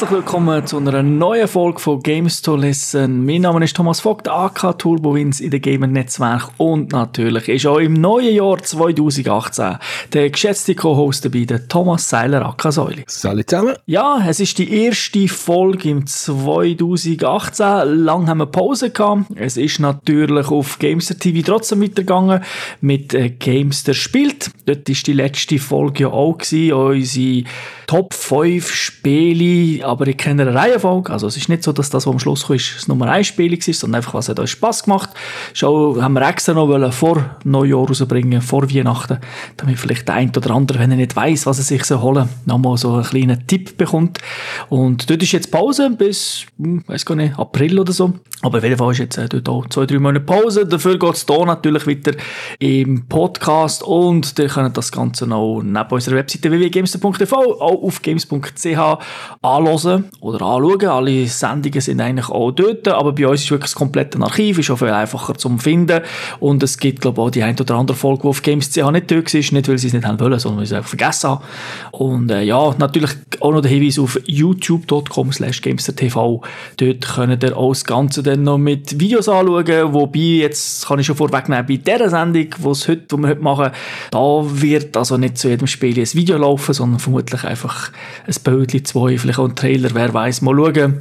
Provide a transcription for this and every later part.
Herzlich willkommen zu einer neuen Folge von Games to Listen. Mein Name ist Thomas Vogt, AK Turbowins in der Gamer Netzwerk und natürlich ist auch im neuen Jahr 2018 der geschätzte Co-Host dabei, der Thomas Seiler, AK Säuli. Salut zusammen. Ja, es ist die erste Folge im 2018. Lang haben wir Pause gehabt. Es ist natürlich auf Gamester TV trotzdem weitergegangen mit äh, Gamester spielt. Dort ist die letzte Folge ja auch gewesen, unsere Top 5 Spiele, aber in keiner Reihenfolge. Also es ist nicht so, dass das, was am Schluss kam, das Nummer 1 Spiel war, sondern einfach, was hat uns Spass gemacht. Schon haben wir extra noch wollen vor Neujahr rausbringen, vor Weihnachten, damit vielleicht der ein oder andere, wenn er nicht weiß, was er sich so holen soll, nochmal so einen kleinen Tipp bekommt. Und dort ist jetzt Pause bis, hm, weiß gar nicht, April oder so. Aber auf jeden Fall ist jetzt äh, dort auch zwei, drei Monate Pause. Dafür geht es hier natürlich wieder im Podcast und ihr könnt das Ganze noch neben unserer Webseite www.games.tv auch auf games.ch anhören oder anschauen. Alle Sendungen sind eigentlich auch dort, aber bei uns ist wirklich das komplette Archiv, ist auch viel einfacher zum finden und es gibt glaube ich auch die ein oder andere Folge, die auf games.ch nicht dort ist, nicht weil sie es nicht haben wollen, sondern weil sie es einfach vergessen haben. Und äh, ja, natürlich auch noch der Hinweis auf youtube.com slash gamester.tv. Dort könnt ihr auch das Ganze dann noch mit Videos anschauen, wobei jetzt kann ich schon vorwegnehmen, bei dieser Sendung, wo's heute, die wir heute machen, da wird also nicht zu jedem Spiel ein Video laufen, sondern vermutlich einfach ein Bild, zwei, vielleicht auch ein Trailer, wer weiß, mal schauen.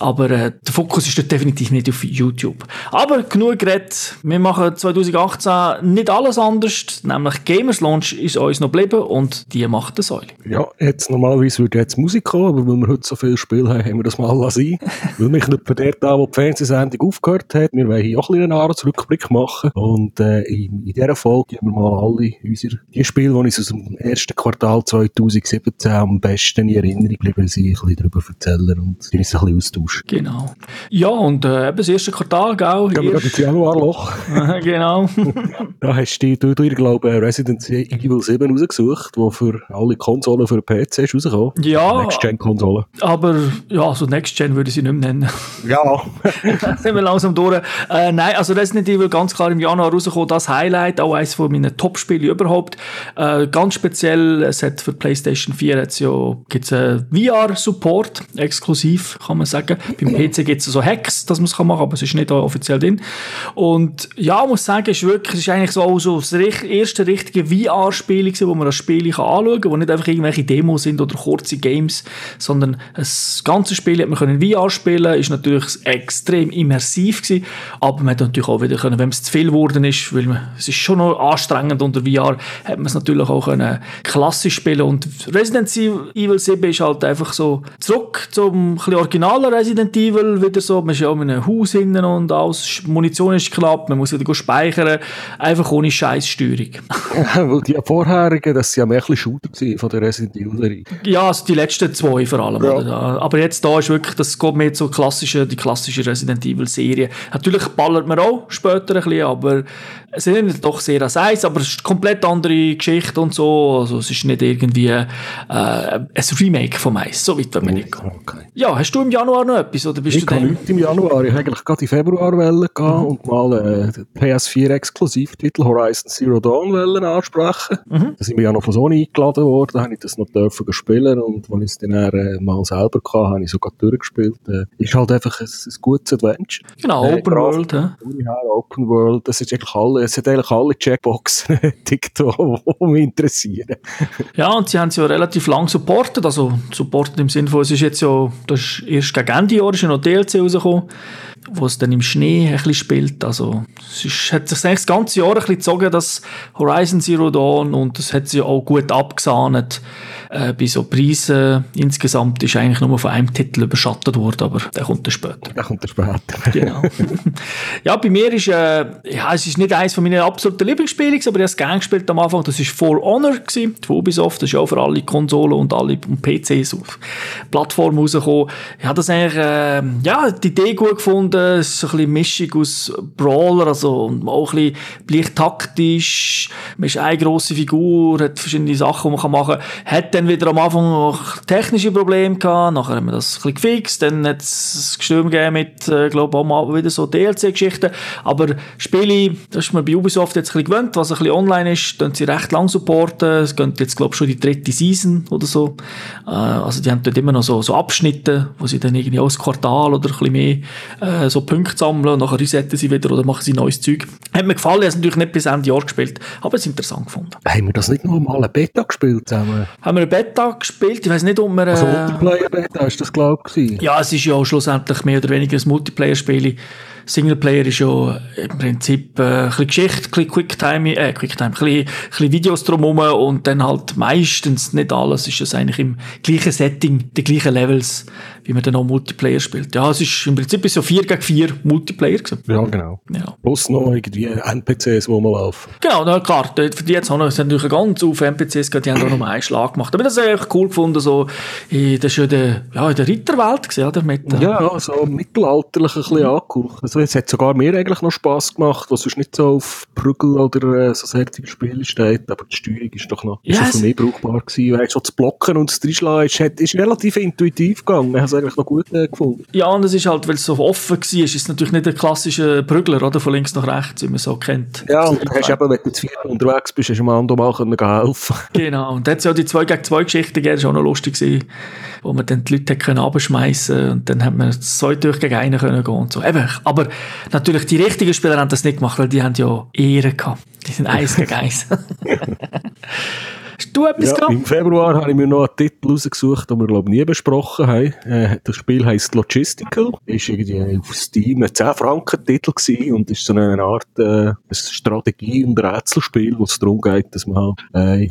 Aber äh, der Fokus ist dort definitiv nicht auf YouTube. Aber genug geredet. Wir machen 2018 nicht alles anders, nämlich Gamers Launch ist uns noch geblieben und die macht das Säule. Ja, jetzt normalerweise würde jetzt Musik kommen, aber weil wir heute so viel Spiele haben, haben wir das mal lassen. weil mich nicht von der da, wo die Fernsehsendung aufgehört hat, wir wollen hier auch einen Jahresrückblick machen und äh, in, in dieser Folge geben wir mal alle unsere, die Spiele, die uns aus dem ersten Quartal 2017 am besten in Erinnerung geblieben sind, ein bisschen darüber erzählen und uns ein bisschen austauschen. Genau. Ja, und äh, eben das erste Quartal, gell? Gehen wir gerade ins Januarloch. genau. da hast du, du, du glaube Resident Evil 7 rausgesucht, wo für alle Konsolen für PC ist rausgekommen. Ja. Next-Gen-Konsolen. Aber, ja, so Next-Gen würde ich sie nicht mehr nennen. Ja. sind wir langsam durch. Äh, nein, also Resident Evil ganz klar im Januar rausgekommen, das Highlight, auch eines von meinen Top-Spielen überhaupt. Äh, ganz speziell, es hat für PlayStation 4 jetzt ja, gibt's einen VR-Support, exklusiv, kann man sagen. Beim PC gibt es so Hacks, dass man es machen kann, aber es ist nicht offiziell drin. Und ja, ich muss sagen, es ist wirklich, es ist eigentlich so, so das erste richtige VR-Spiel wo man das Spiel anschauen kann, wo nicht einfach irgendwelche Demos sind oder kurze Games, sondern das ganze Spiel hat man können VR spielen, ist natürlich extrem immersiv gewesen, aber man hat natürlich auch wieder können, wenn es zu viel geworden ist, weil man, es ist schon noch anstrengend unter VR, hat man es natürlich auch können klassisch spielen. Und Resident Evil 7 ist halt einfach so zurück zum originalen Resident Evil wieder so, man ist ja auch in einem Haus hinten und alles, Munition ist knapp, man muss wieder speichern, einfach ohne Scheißsteuerung. weil die vorherigen, das sind ja mehr ein Shooter von der Resident Evil Serie. Ja, also die letzten zwei vor allem. Ja. Aber jetzt da ist wirklich, das geht mehr so klassische, die klassische Resident Evil Serie. Natürlich ballert man auch später ein bisschen, aber es sind doch sehr als eins, aber es ist eine komplett andere Geschichte und so. Also es ist nicht irgendwie äh, ein Remake vom Eis, so weit wenn man nicht gehen. Okay. Ja, hast du im Januar noch etwas? Oder bist ich du kann im Januar. Ich eigentlich gerade in Februar gehen mhm. und mal äh, PS4-Exklusivtitel Horizon Zero Dawn ansprechen. Mhm. Da sind wir ja noch von Sony eingeladen worden, da habe ich das noch dürfen spielen und als ich es dann äh, mal selber hatte, habe ich sogar durchgespielt. Äh, ist halt einfach ein, ein gutes Adventure. Genau, äh, Open World. Ja. Open World, das ist eigentlich alle, es hat eigentlich alle Checkboxen TikTok, die mich interessieren. ja, und sie haben es ja relativ lang supportet, also supportet im Sinne von, es ist jetzt ja, das ist erst gegen Ende Jahr ist ja noch DLC rausgekommen, wo es dann im Schnee ein bisschen spielt, also es ist, hat sich das ganze Jahr ein bisschen gezogen, das Horizon Zero Dawn und das hat sich auch gut abgesahnet äh, bei so Preisen insgesamt ist eigentlich nur von einem Titel überschattet worden, aber der kommt dann später. Der kommt dann später. genau. ja, bei mir ist, äh, ja, es ist nicht eines von meinen absoluten Lieblingsspielen, aber ich habe es gerne gespielt am Anfang, das war For Honor gewesen, die Ubisoft, das ist auch für alle Konsolen und alle PCs auf Plattformen rausgekommen. Ich habe das eigentlich, äh, ja, die Idee gut gefunden, es ist so ein bisschen Mischung aus Brawler, also auch ein bisschen taktisch, man ist eine grosse Figur, hat verschiedene Sachen, die man machen kann. Hat dann wieder am Anfang noch technische Probleme gehabt, nachher haben wir das ein bisschen gefixt, dann hat es Gestürm gegeben mit, äh, glaube auch mal wieder so DLC-Geschichten. Aber Spiele, das ist man bei Ubisoft jetzt ein bisschen gewöhnt, was ein bisschen online ist, dann sie recht lang supporten. Es geht jetzt, glaube ich, schon die dritte Season oder so. Äh, also die haben dort immer noch so, so Abschnitte, wo sie dann irgendwie aus Quartal oder ein bisschen mehr äh, so Punkte sammeln und nachher resetten sie wieder oder machen sie neues Zeug. Hat mir gefallen, ich habe natürlich nicht bis Ende Jahr gespielt, aber es ist interessant gefunden. Haben wir das nicht noch mal eine Beta gespielt zusammen? Haben wir eine Beta gespielt? Ich weiß nicht, ob wir... Äh, also Multiplayer-Beta ist das, glaube ich. Ja, es ist ja auch schlussendlich mehr oder weniger ein Multiplayer-Spiel. Singleplayer ist ja im Prinzip äh, ein bisschen Geschichte, ein bisschen Quicktime, äh, Quicktime, ein bisschen, ein bisschen Videos drumherum und dann halt meistens, nicht alles, ist es eigentlich im gleichen Setting, die gleichen Levels, wie man dann auch Multiplayer spielt. Ja, es ist im Prinzip so 4 gegen 4 Multiplayer gewesen. Ja, genau. Ja. Plus noch irgendwie NPCs, die mal laufen. Genau, na klar, für die jetzt sind natürlich ganz auf NPCs die haben auch noch einen Schlag gemacht. Aber das ist eigentlich cool gefunden, so, das ist ja der, ja, in der Ritterwelt gewesen, oder? Mit, äh, ja, so mittelalterlich ein bisschen angehaucht. Also es hat sogar mir eigentlich noch Spass gemacht, was sonst nicht so auf Prügel oder äh, so solche Spiele steht, aber die Steuerung ist doch noch, ist yes. für mich brauchbar gewesen, weil so zu blocken und zu Dreischlagen ist, ist relativ intuitiv gegangen. Ich eigentlich noch gut äh, gefunden. Ja, und es ist halt, weil es so offen war, ist es natürlich nicht der klassische Prügler, oder? Von links nach rechts, wie man so kennt. Ja, und du hast eben, wenn du zu vier unterwegs bist, hast du am anderen mal können helfen Genau, und da hat es ja die 2 gegen 2 Geschichte gegeben, das war auch noch lustig, gewesen, wo man dann die Leute können abschmeißen und dann hat man zwei durch gegen einen können gehen und so. Eben, aber natürlich, die richtigen Spieler haben das nicht gemacht, weil die haben ja Ehre gehabt. Die sind eins gegen eins. Hast du etwas ja, gehabt? Im Februar habe ich mir noch einen Titel rausgesucht, den wir, glaube ich, nie besprochen haben. Äh, das Spiel heisst Logistical. Ist irgendwie auf Steam ein 10-Franken-Titel gewesen und ist so eine Art äh, Strategie- und Rätselspiel, wo es darum geht, dass man halt, äh,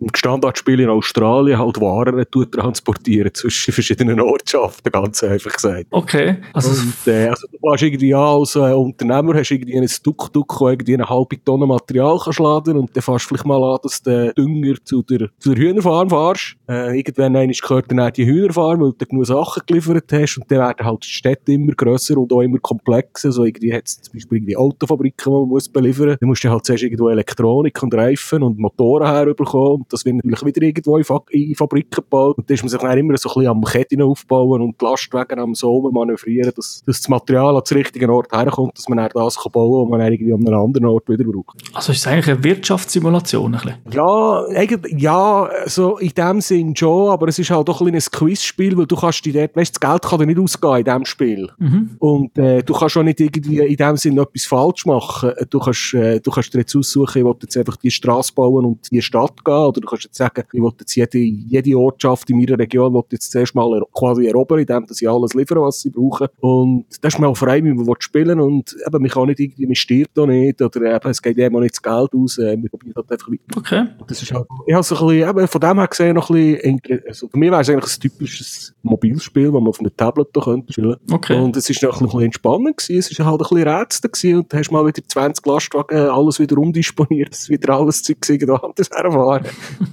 im Standardspiel in Australien halt Waren transportieren zwischen verschiedenen Ortschaften, ganz einfach gesagt. Okay. Also, und, äh, also du warst irgendwie ja, als äh, Unternehmer hast irgendwie ein Tuk-Tuk, das irgendwie eine halbe Tonne Material kannst laden und dann fährst du vielleicht mal an, dass der Dünger zu der, zu der Hühnerfarm fahrst. Äh, irgendwann einmal gehört dann auch die Hühnerfarm, weil du genug Sachen geliefert hast und dann werden halt die Städte immer grösser und auch immer komplexer. So irgendwie hat es zum Beispiel irgendwie Autofabriken, die man muss beliefern muss. Dann musst du halt zuerst irgendwo Elektronik und Reifen und Motoren herbekommen und das wird natürlich wieder irgendwo in, Fa in Fabriken gebaut. Und dann ist man sich dann immer so ein bisschen am Ketten aufbauen und die Lastwagen am Sommer manövrieren, dass, dass das Material an den richtigen Ort herkommt, dass man dann das kann bauen kann, und man irgendwie an einem anderen Ort wieder braucht. Also ist es eigentlich eine Wirtschaftssimulation? Ein bisschen? Ja, eigentlich, ja, so in dem Sinn schon, aber es ist halt doch ein kleines Quizspiel, weil du kannst dir dort, weißt, das Geld kann dir nicht ausgehen in diesem Spiel. Mhm. Und äh, du kannst auch nicht irgendwie in dem Sinn etwas falsch machen. Du kannst, äh, du kannst dir jetzt aussuchen, ich will jetzt einfach die Straße bauen und die Stadt gehen, oder du kannst jetzt sagen, ich will jetzt jede, jede Ortschaft in meiner Region will jetzt zuerst mal quasi erobern, indem sie alles liefern, was sie brauchen. Und das ist mir auch frei, wie man spielen und eben, man kann nicht irgendwie, man stirbt auch nicht, oder eben, es geht auch nicht das Geld aus, äh, man probiert halt einfach weiter. Okay. Das ist halt, ich habe so ein bisschen, eben, von dem her gesehen noch ein bisschen, also für mich wäre es eigentlich ein typisches Mobilspiel, das man auf einem Tablet da könnte spielen. Okay. Und es ist noch ein bisschen entspannend gewesen, es ist halt ein bisschen Rätsel gewesen und du hast mal wieder 20 Lastwagen alles wieder umdisponiert, dass wieder alles Zeug da anders herfahren.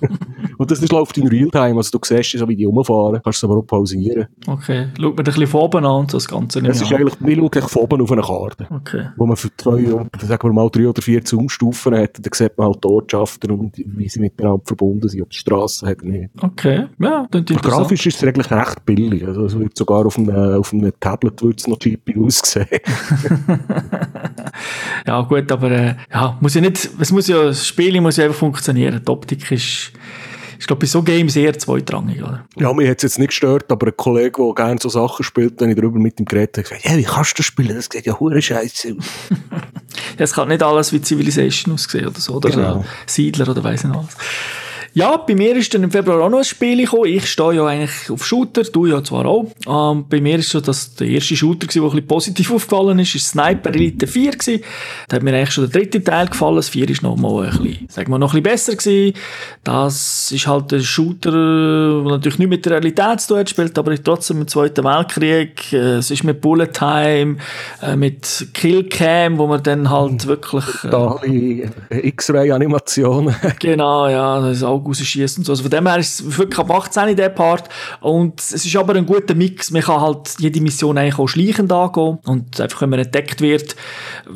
und das ist läuft in Realtime, also du siehst so wie die rumfahren, kannst es aber auch pausieren. Okay, schaut man ein bisschen von oben an das Ganze nicht Es ist eigentlich, wir schauen von oben auf eine Karte. Okay. Wo man für zwei, sagen wir mal drei oder vier Zoomstufen hat, dann sieht man halt die Ortschaften und wie sie miteinander verbunden sind, ob die Straßen hat nicht. Okay, ja, dann Grafisch ist es eigentlich recht billig. Also es wird sogar auf einem, auf einem Tablet wird es noch cheapy aussehen. ja, gut, aber äh, ja, muss ja nicht, es muss ja, das Spiel muss ja einfach funktionieren. Die Optik ist, ich glaube, bei so Games eher zweitrangig, oder? Ja, mir hat es jetzt nicht gestört, aber ein Kollege, der gerne so Sachen spielt, wenn ich darüber mit ihm geredet habe, gesagt, ja, wie kannst du das spielen? Das geht ja hure scheiße. es kann nicht alles wie Civilization aussehen oder so, oder genau. Siedler oder weiss nicht was. Ja, bei mir ist dann im Februar auch noch ein Spiel gekommen. Ich stehe ja eigentlich auf Shooter, du ja zwar auch. Ähm, bei mir ist so, dass der erste Shooter, der ein bisschen positiv aufgefallen ist, ist Sniper Elite 4 gewesen. Da hat mir eigentlich schon der dritte Teil gefallen. Das 4 ist noch mal ein bisschen, sagen wir, noch ein bisschen besser gewesen. Das ist halt ein Shooter, der natürlich nicht mit der Realität zu tun hat, spielt aber trotzdem im Zweiten Weltkrieg. Äh, es ist mit Bullet Time, äh, mit Killcam, wo man dann halt wirklich... Äh, X-Ray-Animationen. genau, ja, das ist auch Auge rausschießt und so. Also von dem her ist es wirklich ab 18 in der Part. Und es ist aber ein guter Mix. Man kann halt jede Mission eigentlich auch schleichend angehen. Und einfach, wenn man entdeckt wird,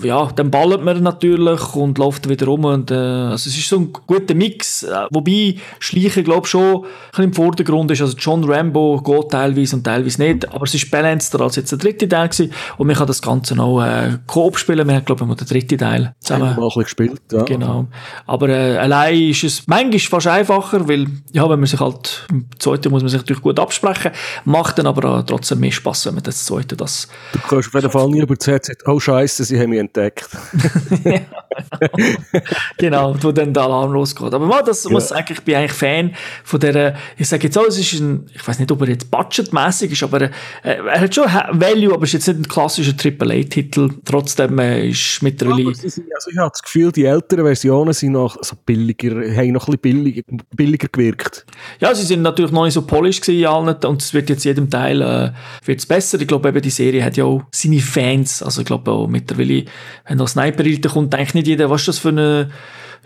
ja, dann ballert man natürlich und läuft wieder rum. Und, äh, also es ist so ein guter Mix. Äh, wobei Schleichen, glaube ich, schon ein bisschen im Vordergrund ist. Also John Rambo geht teilweise und teilweise nicht. Aber es ist balancer als jetzt der dritte Teil gewesen. Und man kann das Ganze noch äh, Coop spielen. Wir haben, glaube ich, den dritten Teil zusammen. Mal ein bisschen gespielt, ja. Genau. Aber äh, allein ist es manchmal fast einfacher, weil, ja, wenn man sich halt, im zweiten muss man sich natürlich gut absprechen, macht dann aber trotzdem mehr Spaß, wenn man das zweite das... Du kannst auf jeden Fall nie über das Headset, oh Scheiße, sie haben mich entdeckt. genau, wo dann der Alarm losgeht. Aber man, das Ja. muss sagen, ich bin eigentlich Fan von der, ich sage jetzt auch, es ist ein, ich weiß nicht, ob er jetzt budgetmäßig ist, aber äh, er hat schon Value, aber es ist jetzt nicht ein klassischer AAA-Titel. Trotzdem äh, ist. Aber sie sind- Also ich habe das Gefühl, die älteren Versionen sind noch so billiger, haben noch ein bisschen billiger, billiger gewirkt. Ja, sie sind natürlich noch nicht so polished gewesen allen, und es wird jetzt jedem Teil äh, wird's besser. Ich glaube eben, die Serie hat ja auch seine Fans. Also ich glaube auch mittlerweile, wenn da Sniper kommt, denkt nicht jeder, was ist das für eine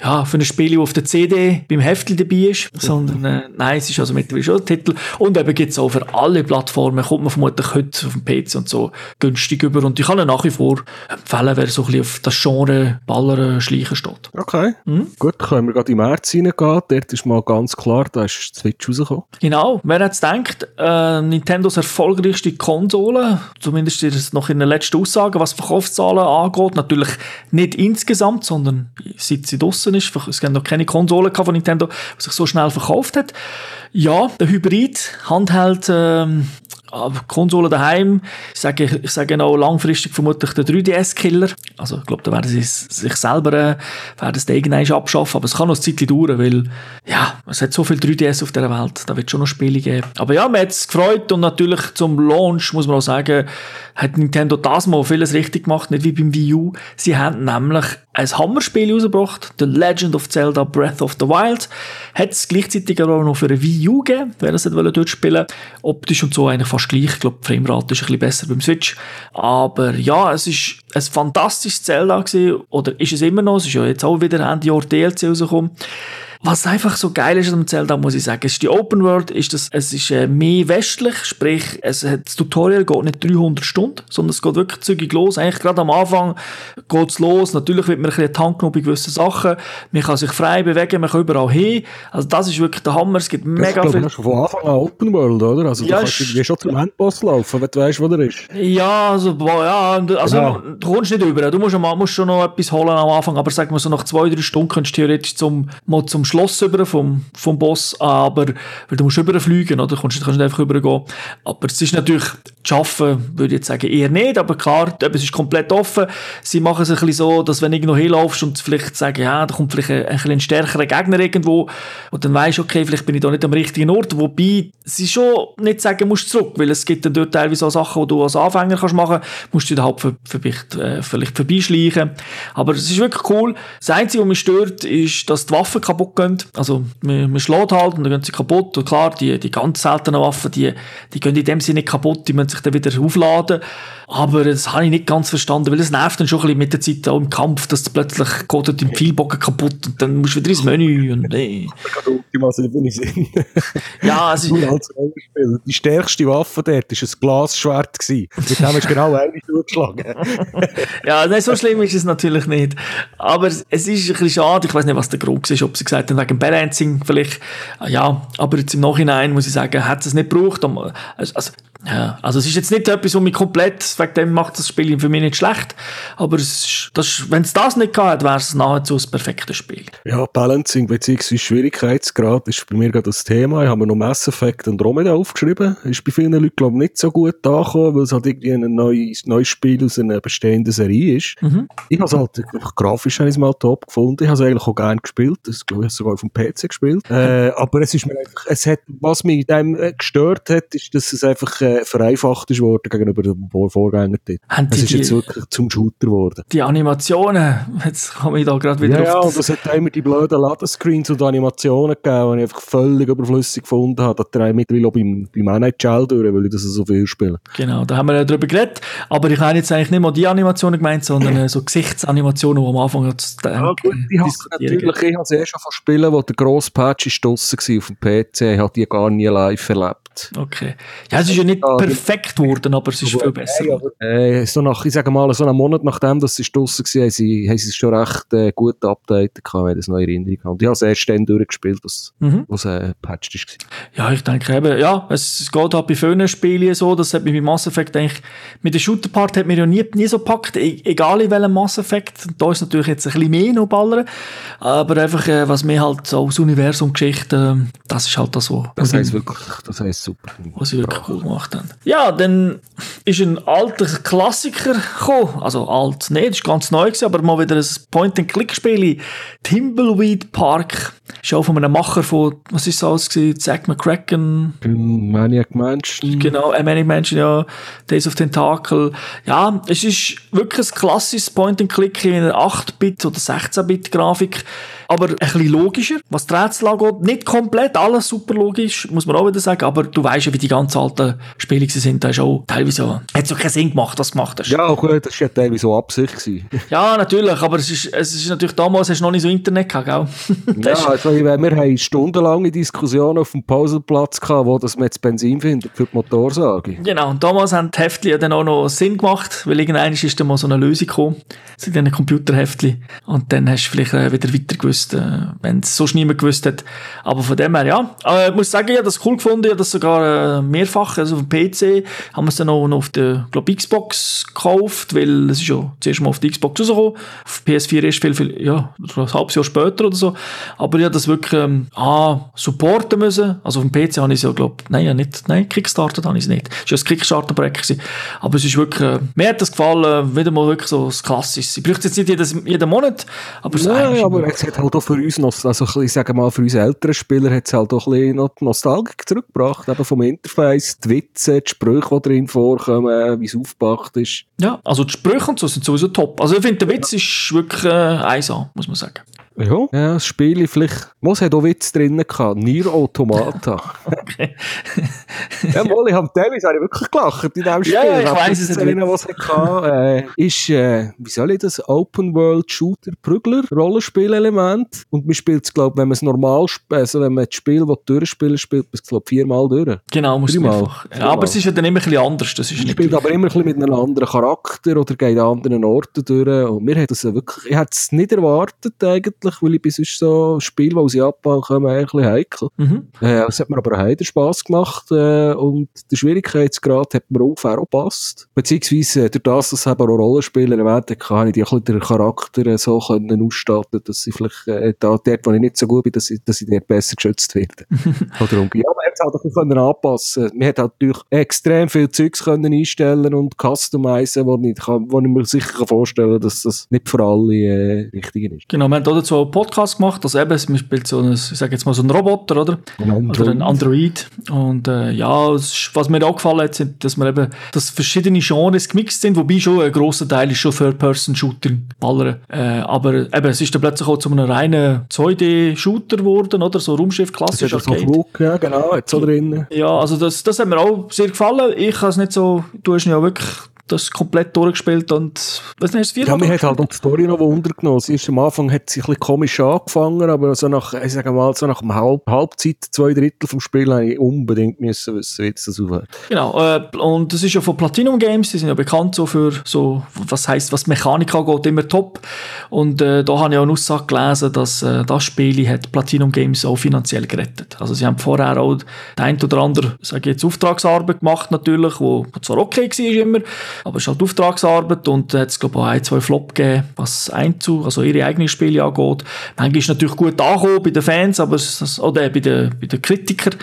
ja, für ein Spiel, auf der CD beim Heftli dabei ist, sondern äh, nein, es ist also mittlerweile schon ein Titel. Und eben gibt's auch für alle Plattformen, kommt man vermutlich heute auf dem PC und so günstig über. Und ich kann ihn nach wie vor empfehlen, wer so ein bisschen auf das Genre Ballern, Schleichen steht. Okay. Gut, dann können wir gerade im März reingehen. Dort ist mal ganz klar, da ist die Switch rausgekommen. Genau, wer hat's gedacht? Äh, Nintendos erfolgreichste Konsole, zumindest ist es noch in den letzten Aussagen, was Verkaufszahlen angeht, natürlich nicht insgesamt, sondern seit sie draussen ist. Es gab noch keine Konsole von Nintendo, die sich so schnell verkauft hat. Ja, der Hybrid, Handheld, ähm, Konsole daheim, ich sage, ich sage auch langfristig vermutlich der 3DS-Killer. Also, ich glaube, da werden sie es- sich selber, äh, werden es irgendwann abschaffen, aber es kann noch ein Zeitchen dauern, weil, ja, es hat so viel 3DS auf der Welt, da wird schon noch Spiele geben. Aber ja, mir hat es gefreut und natürlich zum Launch, muss man auch sagen, hat Nintendo das mal vieles richtig gemacht, nicht wie beim Wii U. Sie haben nämlich ein Hammerspiel rausgebracht, The Legend of Zelda Breath of the Wild. Hat es gleichzeitig aber auch noch für eine Wii U gegeben, wer wollte dort spielen Optisch und so eigentlich fast gleich. Ich glaube, die Framerate ist ein bisschen besser beim Switch. Aber ja, es ist ein fantastisches Zelda gewesen, oder ist es immer noch, es ist ja jetzt auch wieder Ende Jahr DLC rausgekommen. Was einfach so geil ist am Zelda, muss ich sagen, ist die Open World, ist das, es ist äh, mehr westlich, sprich, es hat, das Tutorial geht nicht 300 Stunden, sondern es geht wirklich zügig los. Eigentlich gerade am Anfang geht's los. Natürlich wird man ein bisschen Hand genommen bei gewissen Sachen. Man kann sich frei bewegen, man kann überall hin. Also das ist wirklich der Hammer. Es gibt ich mega glaube, viel. das ist von Anfang an Open World, oder? Also Ja, du kannst irgendwie schon zum Endboss laufen, wenn du weißt, wo der ist. Ja, also, ja, also Genau. du kommst nicht über. Du musst, musst schon noch etwas holen am Anfang, aber sag mal so nach zwei, drei Stunden kannst du theoretisch zum, mal zum Schloss über vom, vom Boss, aber weil du musst überfliegen, oder? Du kannst, kannst nicht einfach übergehen. Aber es ist natürlich, zu schaffen, würde ich jetzt sagen, eher nicht, aber klar, es ist komplett offen. Sie machen es ein bisschen so, dass wenn du irgendwo hinlaufst und vielleicht sagen, ja, da kommt vielleicht ein, ein ein stärkerer Gegner irgendwo, und dann weisst du, okay, vielleicht bin ich da nicht am richtigen Ort, wobei sie schon nicht sagen musst zurück, weil es gibt dann dort teilweise auch Sachen, die du als Anfänger kannst machen, musst du innerhalb für, für, äh, vielleicht vorbeischleichen. Aber es ist wirklich cool. Das Einzige, was mich stört, ist, dass die Waffen kaputt gehen. Also, man, man schlägt halt und dann gehen sie kaputt. Und klar, die, die ganz seltenen Waffen, die, die gehen in dem Sinne kaputt, die müssen sich dann wieder aufladen. Aber das habe ich nicht ganz verstanden, weil es nervt dann schon ein bisschen mit der Zeit auch im Kampf, dass du plötzlich geht dort im Pfeilbogen kaputt und dann musst du wieder ins Menü und nee. Gerade Ultima 7 in Sinn. Ja, es ist, Cool, als Rollenspiel. Die stärkste Waffe dort war ein Glasschwert. gewesen. Mit dem hast du genau eine durchgeschlagen. Ja, nein, so schlimm ist es natürlich nicht. Aber es ist ein bisschen schade. Ich weiß nicht, was der Grund ist. Ob sie gesagt haben, wegen Balancing vielleicht. Ja, aber jetzt im Nachhinein muss ich sagen, hat es nicht gebraucht. Also, also, ja, also es ist jetzt nicht etwas, was mich komplett, wegen dem macht das Spiel für mich nicht schlecht. Aber es ist, wenn es das nicht gehabt hätte, wäre es nahezu das perfekte Spiel. Ja, Balancing bzw. Schwierigkeitsgrad ist bei mir gerade das Thema. Ich habe mir noch Mass Effect Andromeda aufgeschrieben. Ist bei vielen Leuten, glaube ich, nicht so gut angekommen, weil es halt irgendwie ein neues, neues Spiel aus einer bestehenden Serie ist. Ich habe es halt, einfach grafisch habe ich es mal top gefunden. Ich habe es eigentlich auch gerne gespielt. Das glaube ich sogar auf dem PC gespielt. Äh, aber es ist mir einfach, es hat, was mich in dem äh, gestört hat, ist, dass es einfach, äh, äh, vereinfacht ist worden gegenüber dem Vorgänger dort. Es ist jetzt wirklich zum Shooter geworden. Die Animationen, jetzt komme ich da gerade wieder ja, auf Ja, und es hat immer die blöden Ladescreens und Animationen gegeben, die ich einfach völlig überflüssig gefunden habe. Das treibt mittlerweile auch beim, beim NHL durch, weil ich das so viel spiele. Genau, da haben wir ja drüber geredet. Aber ich habe jetzt eigentlich nicht mal die Animationen gemeint, sondern äh, so Gesichtsanimationen, die am Anfang zu denken, ja, gut, die habe natürlich, ich habe es erst von Spielen, wo der grosse Patch ist draussen war auf dem PC, ich habe die gar nie live erlebt. Okay. Ja, es ist ja nicht perfekt geworden, aber es ist viel besser. Äh, so nach, ich sage mal, so einen Monat nachdem dass sie draussen war, haben sie, haben sie es schon recht äh, gut updated gehabt, wenn ich das noch in Erinnerung habe. Und ich habe es erst dann durchgespielt, was, mhm. was äh, patched ist. Ja, ich denke eben, ja, es geht halt bei vielen Spielen so, das hat mich bei Mass Effect eigentlich, mit der Shooter-Part hat mir ja nie, nie so gepackt, e egal in welchem Mass Effect. Da ist natürlich jetzt ein bisschen mehr noch ballern, aber einfach, äh, was mir halt so aus Universum Geschichte, das ist halt das, was... Das heißt wirklich, das heißt super. Was sie wirklich cool gemacht haben. Ja, dann ist ein alter Klassiker gekommen, also alt, nee, das ist ganz neu gewesen, aber mal wieder ein Point-and-Click-Spiel, Timbleweed Park, ist auch von einem Macher von, was ist das alles gewesen, Zack McCracken. Maniac Mansion. Genau, äh, Maniac Mansion, ja, Days of Tentacle. Ja, es ist wirklich ein klassisches Point-and-Click in einer 8-Bit- oder 16-Bit-Grafik aber ein bisschen logischer, was die Rätsel angeht. Nicht komplett alles super logisch, muss man auch wieder sagen, aber du weißt ja, wie die ganz alten Spiele sind. Da ist auch teilweise, hat es auch keinen Sinn gemacht, was du gemacht hast. Ja, gut, das war ja teilweise so Absicht. Gewesen. ja, natürlich, aber es ist, es ist natürlich damals hast du noch nicht so Internet gehabt, gell? ja, also, wir haben stundenlange Diskussionen auf dem Pausenplatz gehabt, wo das man jetzt Benzin findet für die Motorsage. Genau, und damals haben die Heftchen dann auch noch Sinn gemacht, weil irgendwann ist dann mal so eine Lösung gekommen, sind dann Computerheftchen und dann hast du vielleicht äh, wieder weiter gewusst, äh, wenn es sonst niemand gewusst hat. Aber von dem her, ja. Aber ich muss sagen, ich habe das cool gefunden, ich habe das sogar äh, mehrfach, also PC, haben wir es dann auch noch auf der, glaube Xbox gekauft, weil es ist ja zuerst mal auf die Xbox rausgekommen. Auf PS4 ist viel, viel, ja, ein halbes Jahr später oder so. Aber ich habe das wirklich, ähm, ah, supporten müssen. Also auf dem PC habe ich es ja, glaube nein, ja nicht, nein, Kickstarter habe ich es nicht. Es war ein Kickstarter-Projekt Aber es ist wirklich, äh, mir hat das gefallen, wieder mal wirklich so das Klassische. Ich brauche jetzt nicht jedes, jeden Monat, aber es ja, aber es hat halt auch für uns noch, also ich sage mal, für uns älteren Spieler hat es halt auch ein bisschen Nostalgik zurückgebracht, eben vom Interface, die Witze, die Sprüche, die drin vorkommen, wie es aufgebracht ist. Ja, also die Sprüche und so sind sowieso top. Also ich finde, der Witz ist wirklich äh, einsam, muss man sagen. Ja, ja das Spiel vielleicht, was hat auch Witz drin gehabt? Nier Automata. okay. Ja, mal, ich habe teilweise habe ich wirklich gelacht in diesem Spiel. Ja, ich weiss es nicht. Was hatte, äh, ist, äh, wie soll ich das, Open World Shooter Prügler Rollenspielelement. Und man spielt es, glaube wenn man es normal spielt, also wenn man das Spiel durchspielen spielt man es, glaube viermal durch. Genau, muss man ja, aber es ist ja dann immer ein bisschen anders. Das ist man spielt aber immer ein bisschen mit einem anderen Charakter oder geht an anderen Orten durch. Und mir hat das wirklich, ich hätte es nicht erwartet eigentlich weil ich bis sonst so Spiele, die aus Japan kommen, ein bisschen heikel. Mhm. Äh, es hat mir aber einen Spass gemacht äh, und der Schwierigkeitsgrad hat mir ungefähr auch gepasst. Beziehungsweise durch das, dass eben auch Rollenspiele erwähnt kann ich die ein den Charakter äh, so können ausstatten, dass ich vielleicht äh, da, dort, wo ich nicht so gut bin, dass ich, dass ich dort besser geschützt werde. Oder umgekehrt. Ja, man hat es halt auch können anpassen. Man hat halt natürlich extrem viel Zeugs können einstellen und customizen, wo ich, kann, wo ich mir sicher vorstellen kann, dass das nicht für alle äh, richtig ist. Genau, wir haben dazu so Podcast gemacht, also eben, man spielt so ein, ich sage jetzt mal so einen Roboter, oder? Ein oder ein Android. Und äh, ja, was mir auch gefallen hat, sind, dass wir eben, dass verschiedene Genres gemixt sind, wobei schon ein grosser Teil ist schon Third-Person-Shooter ballern. Äh, aber eben, es ist dann plötzlich auch zu einem reinen 2D-Shooter geworden, oder? So Raumschiff, klassisch Arcade. So Flug, ja, genau, jetzt so drin. Ja, also das, das hat mir auch sehr gefallen. Ich habe es nicht so, du hast ja wirklich das komplett durchgespielt und was hast du Ja, mir hat halt auch die Story noch Wunder genommen. Sie ist am Anfang hat sie ein bisschen komisch angefangen, aber so nach, ich sage mal, so nach einer Halb Halbzeit, zwei Drittel vom Spiel habe ich unbedingt müssen wissen, wie das aufhört. Genau, äh, und das ist ja von Platinum Games, die sind ja bekannt so für so, was heisst, was Mechanik angeht, immer top. Und äh, da habe ich auch eine Aussage gelesen, dass äh, das Spiel hat Platinum Games auch finanziell gerettet. Also sie haben vorher auch ein oder andere, sage ich jetzt, Auftragsarbeit gemacht natürlich, wo zwar okay war immer, Aber es ist halt Auftragsarbeit und hat es, glaube ich, auch ein, zwei Flop gegeben, was Einzug, also ihre eigenen Spiele angeht. Manchmal ist natürlich gut angekommen bei den Fans, aber es, oder bei den, bei den Kritikern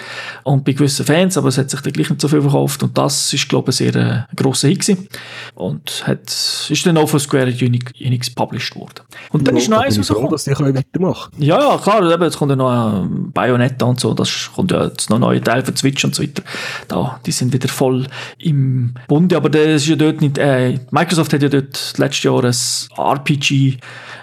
und bei gewissen Fans, aber es hat sich dann gleich nicht so viel verkauft und das ist, glaube ich, sehr äh, grosser Hit gewesen. Und hat, ist dann auch von Square Enix published worden. Und dann Ja, ist noch eins rausgekommen. dass die weitermachen Ja, ja, klar, eben, jetzt kommt ja noch ein Bayonetta und so, das kommt ja jetzt noch neue Teile für Switch und so weiter. Da, die sind wieder voll im Bunde, aber das ist ja dort nicht, äh, Microsoft hat ja dort letztes Jahr ein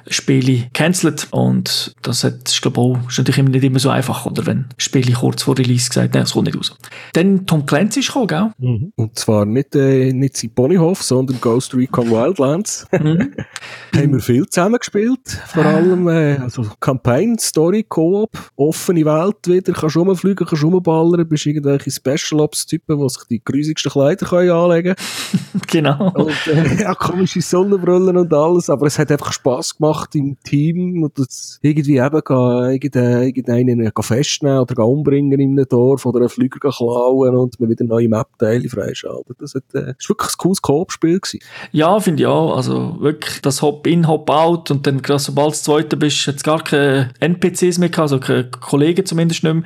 RPG-Spiel cancelled und das hat, ist, glaube ich, auch, ist natürlich immer nicht immer so einfach, oder wenn Spiele kurz vor Release gesagt, nein, es kommt nicht raus. Dann Tom Clancy ist gekommen, gell? Mhm. Und zwar nicht, äh, nicht sein Ponyhof, sondern Ghost Recon Wildlands. Mhm. haben wir viel zusammengespielt. Vor allem, äh, also Campaign, Story, Koop, offene Welt wieder, kannst rumfliegen, kannst rumballern, bist irgendwelche Special Ops Typen, die sich die grusigsten Kleider können anlegen genau. Und, äh, ja, komische Sonnenbrillen und alles, aber es hat einfach Spass gemacht im Team und das irgendwie eben gehen, irgendeinen, festnehmen oder umbringen in einem Dorf oder einen Flüger klauen und man wieder neue Map-Teile freischalten. Das hat, äh, ist wirklich ein cooles Koop-Spiel gewesen. Ja, finde ich auch. Also wirklich das Hop-in, Hop-out und dann gerade sobald du das zweite bist, es gar keine NPCs mehr gehabt, also keine Kollegen zumindest nicht mehr.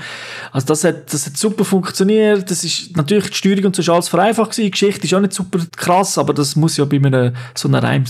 Also das hat, das hat super funktioniert. Das ist natürlich die Steuerung und so ist alles vereinfacht gewesen. Die Geschichte ist auch nicht super krass, aber das muss ja bei einem so einem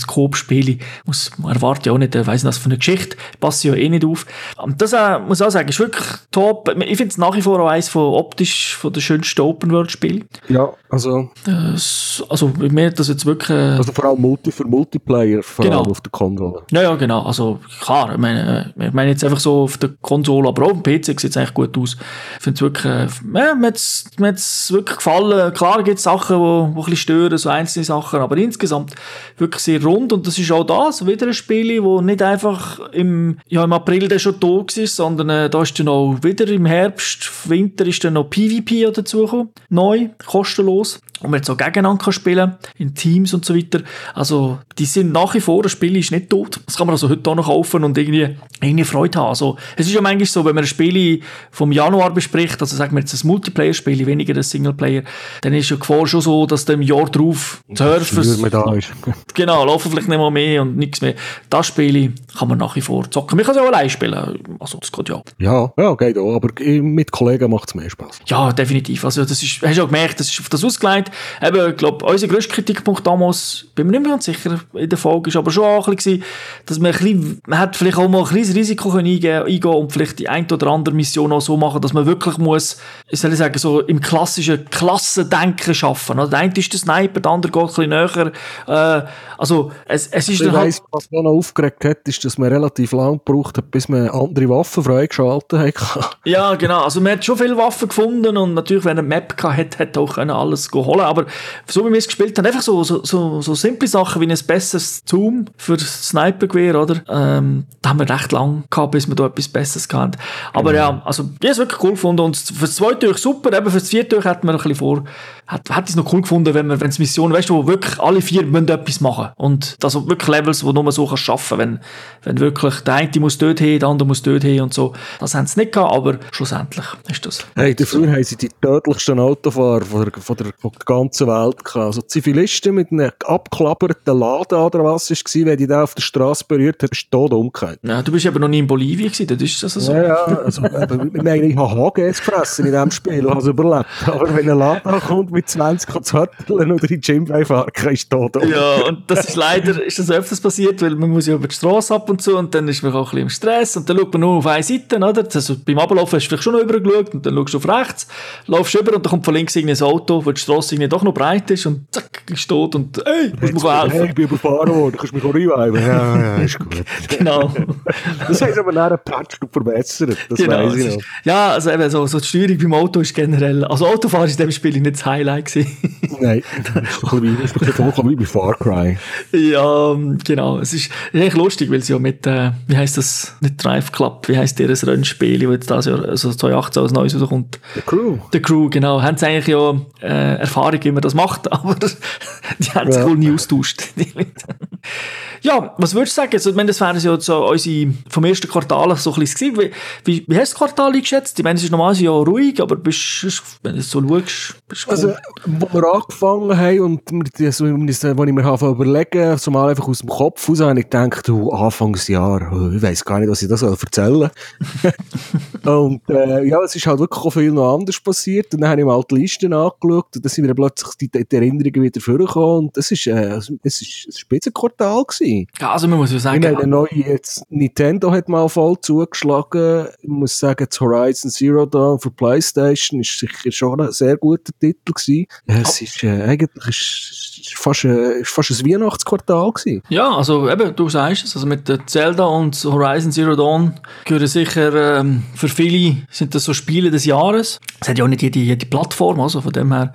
muss, man erwartet ja auch nicht, äh, weiss nicht, was für eine Geschichte, passt ja eh nicht auf. Und das äh, muss ich auch sagen, ist wirklich top. Ich finde es nach wie vor auch eines von optisch von der schönsten Open-World-Spiele. Ja, also, Das- Also, mir hat das jetzt wirklich, äh, also vor allem Multi für Multiplayer, vor Genau. allem auf der Konsole. Ja, ja, genau. Also, klar, ich meine, äh, ich meine jetzt einfach so auf der Konsole, aber auch auf dem PC sieht es eigentlich gut aus. Ich finde es wirklich, äh, ja, mir mir hat's wirklich gefallen. Klar gibt es Sachen, die wo, wo ein bisschen stören, so einzelne Sachen, aber insgesamt wirklich sehr rund und das ist auch das, wieder ein Spiel, wo nicht einfach im, ja, im April dann schon da war, sondern äh, da ist dann auch wieder im Herbst, Winter ist dann noch PvP dazugekommen, neu, kostenlos. Und man jetzt auch gegeneinander kann spielen in Teams und so weiter. Also, die sind nach wie vor, das Spiel ist nicht tot. Das kann man also heute auch noch kaufen und irgendwie, irgendwie Freude haben. Also, es ist ja manchmal so, wenn man ein Spiel vom Januar bespricht, also sagen wir jetzt ein Multiplayer-Spiel, weniger ein Singleplayer, dann ist ja die Gefahr schon so, dass dem Jahr drauf die Surfers, da ist. genau, laufen vielleicht nicht mal mehr und nichts mehr. Das Spiel kann man nach wie vor zocken. Man kann es auch allein spielen. Also, das geht ja. Ja, ja, geht auch, aber mit Kollegen macht es mehr Spaß. Ja, definitiv. Also, das ist, hast du auch gemerkt, das ist auf das ausgelegt. Eben, ich glaube, unser grösster Kritikpunkt damals, bin mir nicht mehr ganz sicher in der Folge, ist aber schon auch ein bisschen, dass man ein bisschen, man hat vielleicht auch mal ein kleines Risiko können eingehen, eingehen und vielleicht die ein oder andere Mission auch so machen, dass man wirklich muss, ich soll sagen, so im klassischen Klassendenken schaffen. Also, der eine ist der Sniper, der andere geht ein bisschen näher. Äh, also, es, es ist Ich dann halt, weiss, was mich noch aufgeregt hat, ist, dass man relativ lang gebraucht hat, bis man andere Waffen freigeschaltet hat. Ja, genau. Also man hat schon viele Waffen gefunden und natürlich, wenn er eine Map gehabt hat, er auch alles holen Aber so wie wir es gespielt haben, einfach so, so, so, so simple Sachen wie ein besseres Zoom für das Snipergewehr, oder? Ähm, da haben wir recht lang gehabt, bis wir da etwas Besseres hatten. Aber ja, also ich habe es wirklich cool gefunden und für das zweite durch super, eben für das vierte durch hat man ein bisschen vor, hat, hat es noch cool gefunden, wenn man, wenn es Missionen, weißt du, wo wirklich alle vier müssen etwas machen und das sind wirklich Levels, wo nur so kannst schaffen, wenn, wenn wirklich der eine muss dort hin, der andere muss dort hin und so. Das haben sie nicht gehabt, aber schlussendlich ist das. Hey, dafür haben sie die tödlichsten Autofahrer von der, von der ganzen Welt gehabt. Also Zivilisten mit einem abgeklapperten Laden oder was es war, wenn die da auf der Straße berührt hat, bist du tot umgekehrt. Ja, du bist eben noch nie in Bolivien gewesen, das ist das so. Ja, ja, also, ich meine, ich habe HGs gefressen in diesem Spiel und habe es überlebt. Aber wenn ein Laden kommt mit 20 zu Hörteln oder in die Gym fahren, ist tot um. Ja, und das ist leider ist das öfters passiert, weil man muss ja über die Straße ab und zu und dann ist man auch ein bisschen im Stress und dann schaut man nur auf eine Seite, oder? Also beim Ablaufen hast du vielleicht schon noch übergeschaut und dann schaust du auf rechts, laufst über und dann kommt von links irgendein Auto, wo die Straße irgendwie doch noch breit ist und zack, ist tot und ey, muss mir helfen. Hey, ich bin überfahren worden, kannst du mich auch reviven? Ja, ja, ist gut. Genau. Das sie aber nachher gepatcht und verbessert, das genau. es ich ist- noch. Ja, also eben so, so die Steuerung beim Auto ist generell, also Autofahren ist in dem Spiel nicht das Highlight gewesen. Nein, das ist ein bisschen wie- das bei Far Cry. Ja, ähm, genau. Es ist echt lustig, weil sie ja mit, äh, wie heißt das, nicht Drive Club, wie heißt ihr Rennspiel, wo jetzt das Jahr, also 2018 als Neues rauskommt. The Crew. The Crew, genau. Haben sie eigentlich ja äh, Erfahrung, wie man das macht, aber die haben sich Ja. wohl nie austauscht. ja, was würdest du sagen? Also, ich meine, das wären ja so unsere, vom ersten Quartal so ein bisschen gewesen. Wie, wie, wie hast du das Quartal eingeschätzt? Ich meine, es ist normalerweise ja ruhig, aber bist, wenn du so schaust, bist du Also, wo wir angefangen haben und so, wo ich mir habe überlegen, so mal einfach aus dem Kopf raus, habe ich gedacht, du, Anfangsjahr, oh, ich weiss gar nicht, was ich da soll erzählen Und, äh, ja, es ist halt wirklich auch viel noch anders passiert. Und dann habe ich mal die Listen angeschaut und dann sind mir plötzlich die, die Erinnerungen wieder vorgekommen und es ist, äh, es ist ein Spitzenquartal gewesen. Ja, also man muss ja sagen... Ich meine, neue, jetzt, Nintendo hat mal voll zugeschlagen. Ich muss sagen, das Horizon Zero Dawn für Playstation ist sicher schon ein sehr guter Titel gewesen. Es ist, äh, eigentlich ist, ist fast, äh, ist fast ein Weihnachtsquartal gewesen. Ja, also eben, du sagst es, also mit Zelda und Horizon Zero Dawn gehören sicher, ähm, für viele sind das so Spiele des Jahres. Es hat ja auch nicht jede, jede Plattform, also von dem her.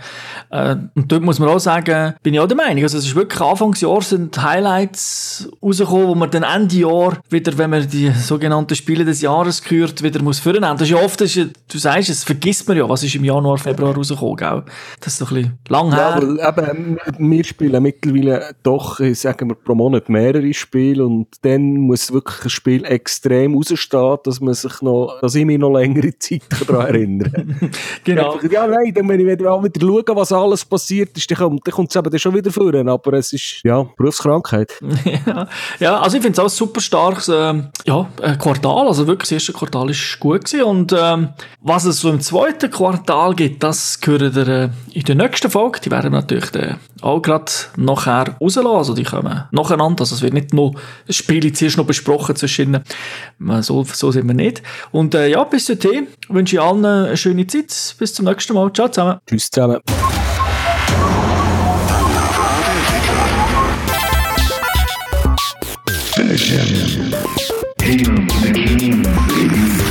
Äh, und dort muss man auch sagen, bin ich auch der Meinung, also es ist wirklich Anfangsjahr sind Highlights rausgekommen, wo man dann Ende Jahr wieder, wenn man die sogenannten Spiele des Jahres gehört, wieder muss führen. Das ist ja oft, ist, du sagst, es vergisst man ja, was ist im Januar, Februar rausgekommen, gell? Das ist doch ein bisschen lang her. Ja, weil eben, wir spielen mittlerweile doch, sagen wir, pro Monat mehrere Spiele und dann muss wirklich ein Spiel extrem rausstehen, dass man sich noch, dass ich mich noch längere Zeit daran erinnere. genau. Ja, nein, dann, wenn ich wieder, wieder schaue, was alles passiert ist, dann kommt, dann es eben schon wieder führen, aber es ist, ja, Berufskrankheit. ja, ja, also ich finde es auch super starkes, ähm, ja, äh, Quartal, also wirklich das erste Quartal ist gut gewesen. Und ähm, was es so im zweiten Quartal gibt, das gehört ihr äh, in der nächsten Folge, die werden wir natürlich äh, auch gerade nachher rauslassen, also die kommen nacheinander, also es wird nicht nur das Spiel zuerst noch besprochen zwischen ihnen, so, so sind wir nicht. Und äh, ja, bis dahin wünsche ich allen eine schöne Zeit, bis zum nächsten Mal, ciao zusammen. Tschüss zusammen. Finish him. Hail.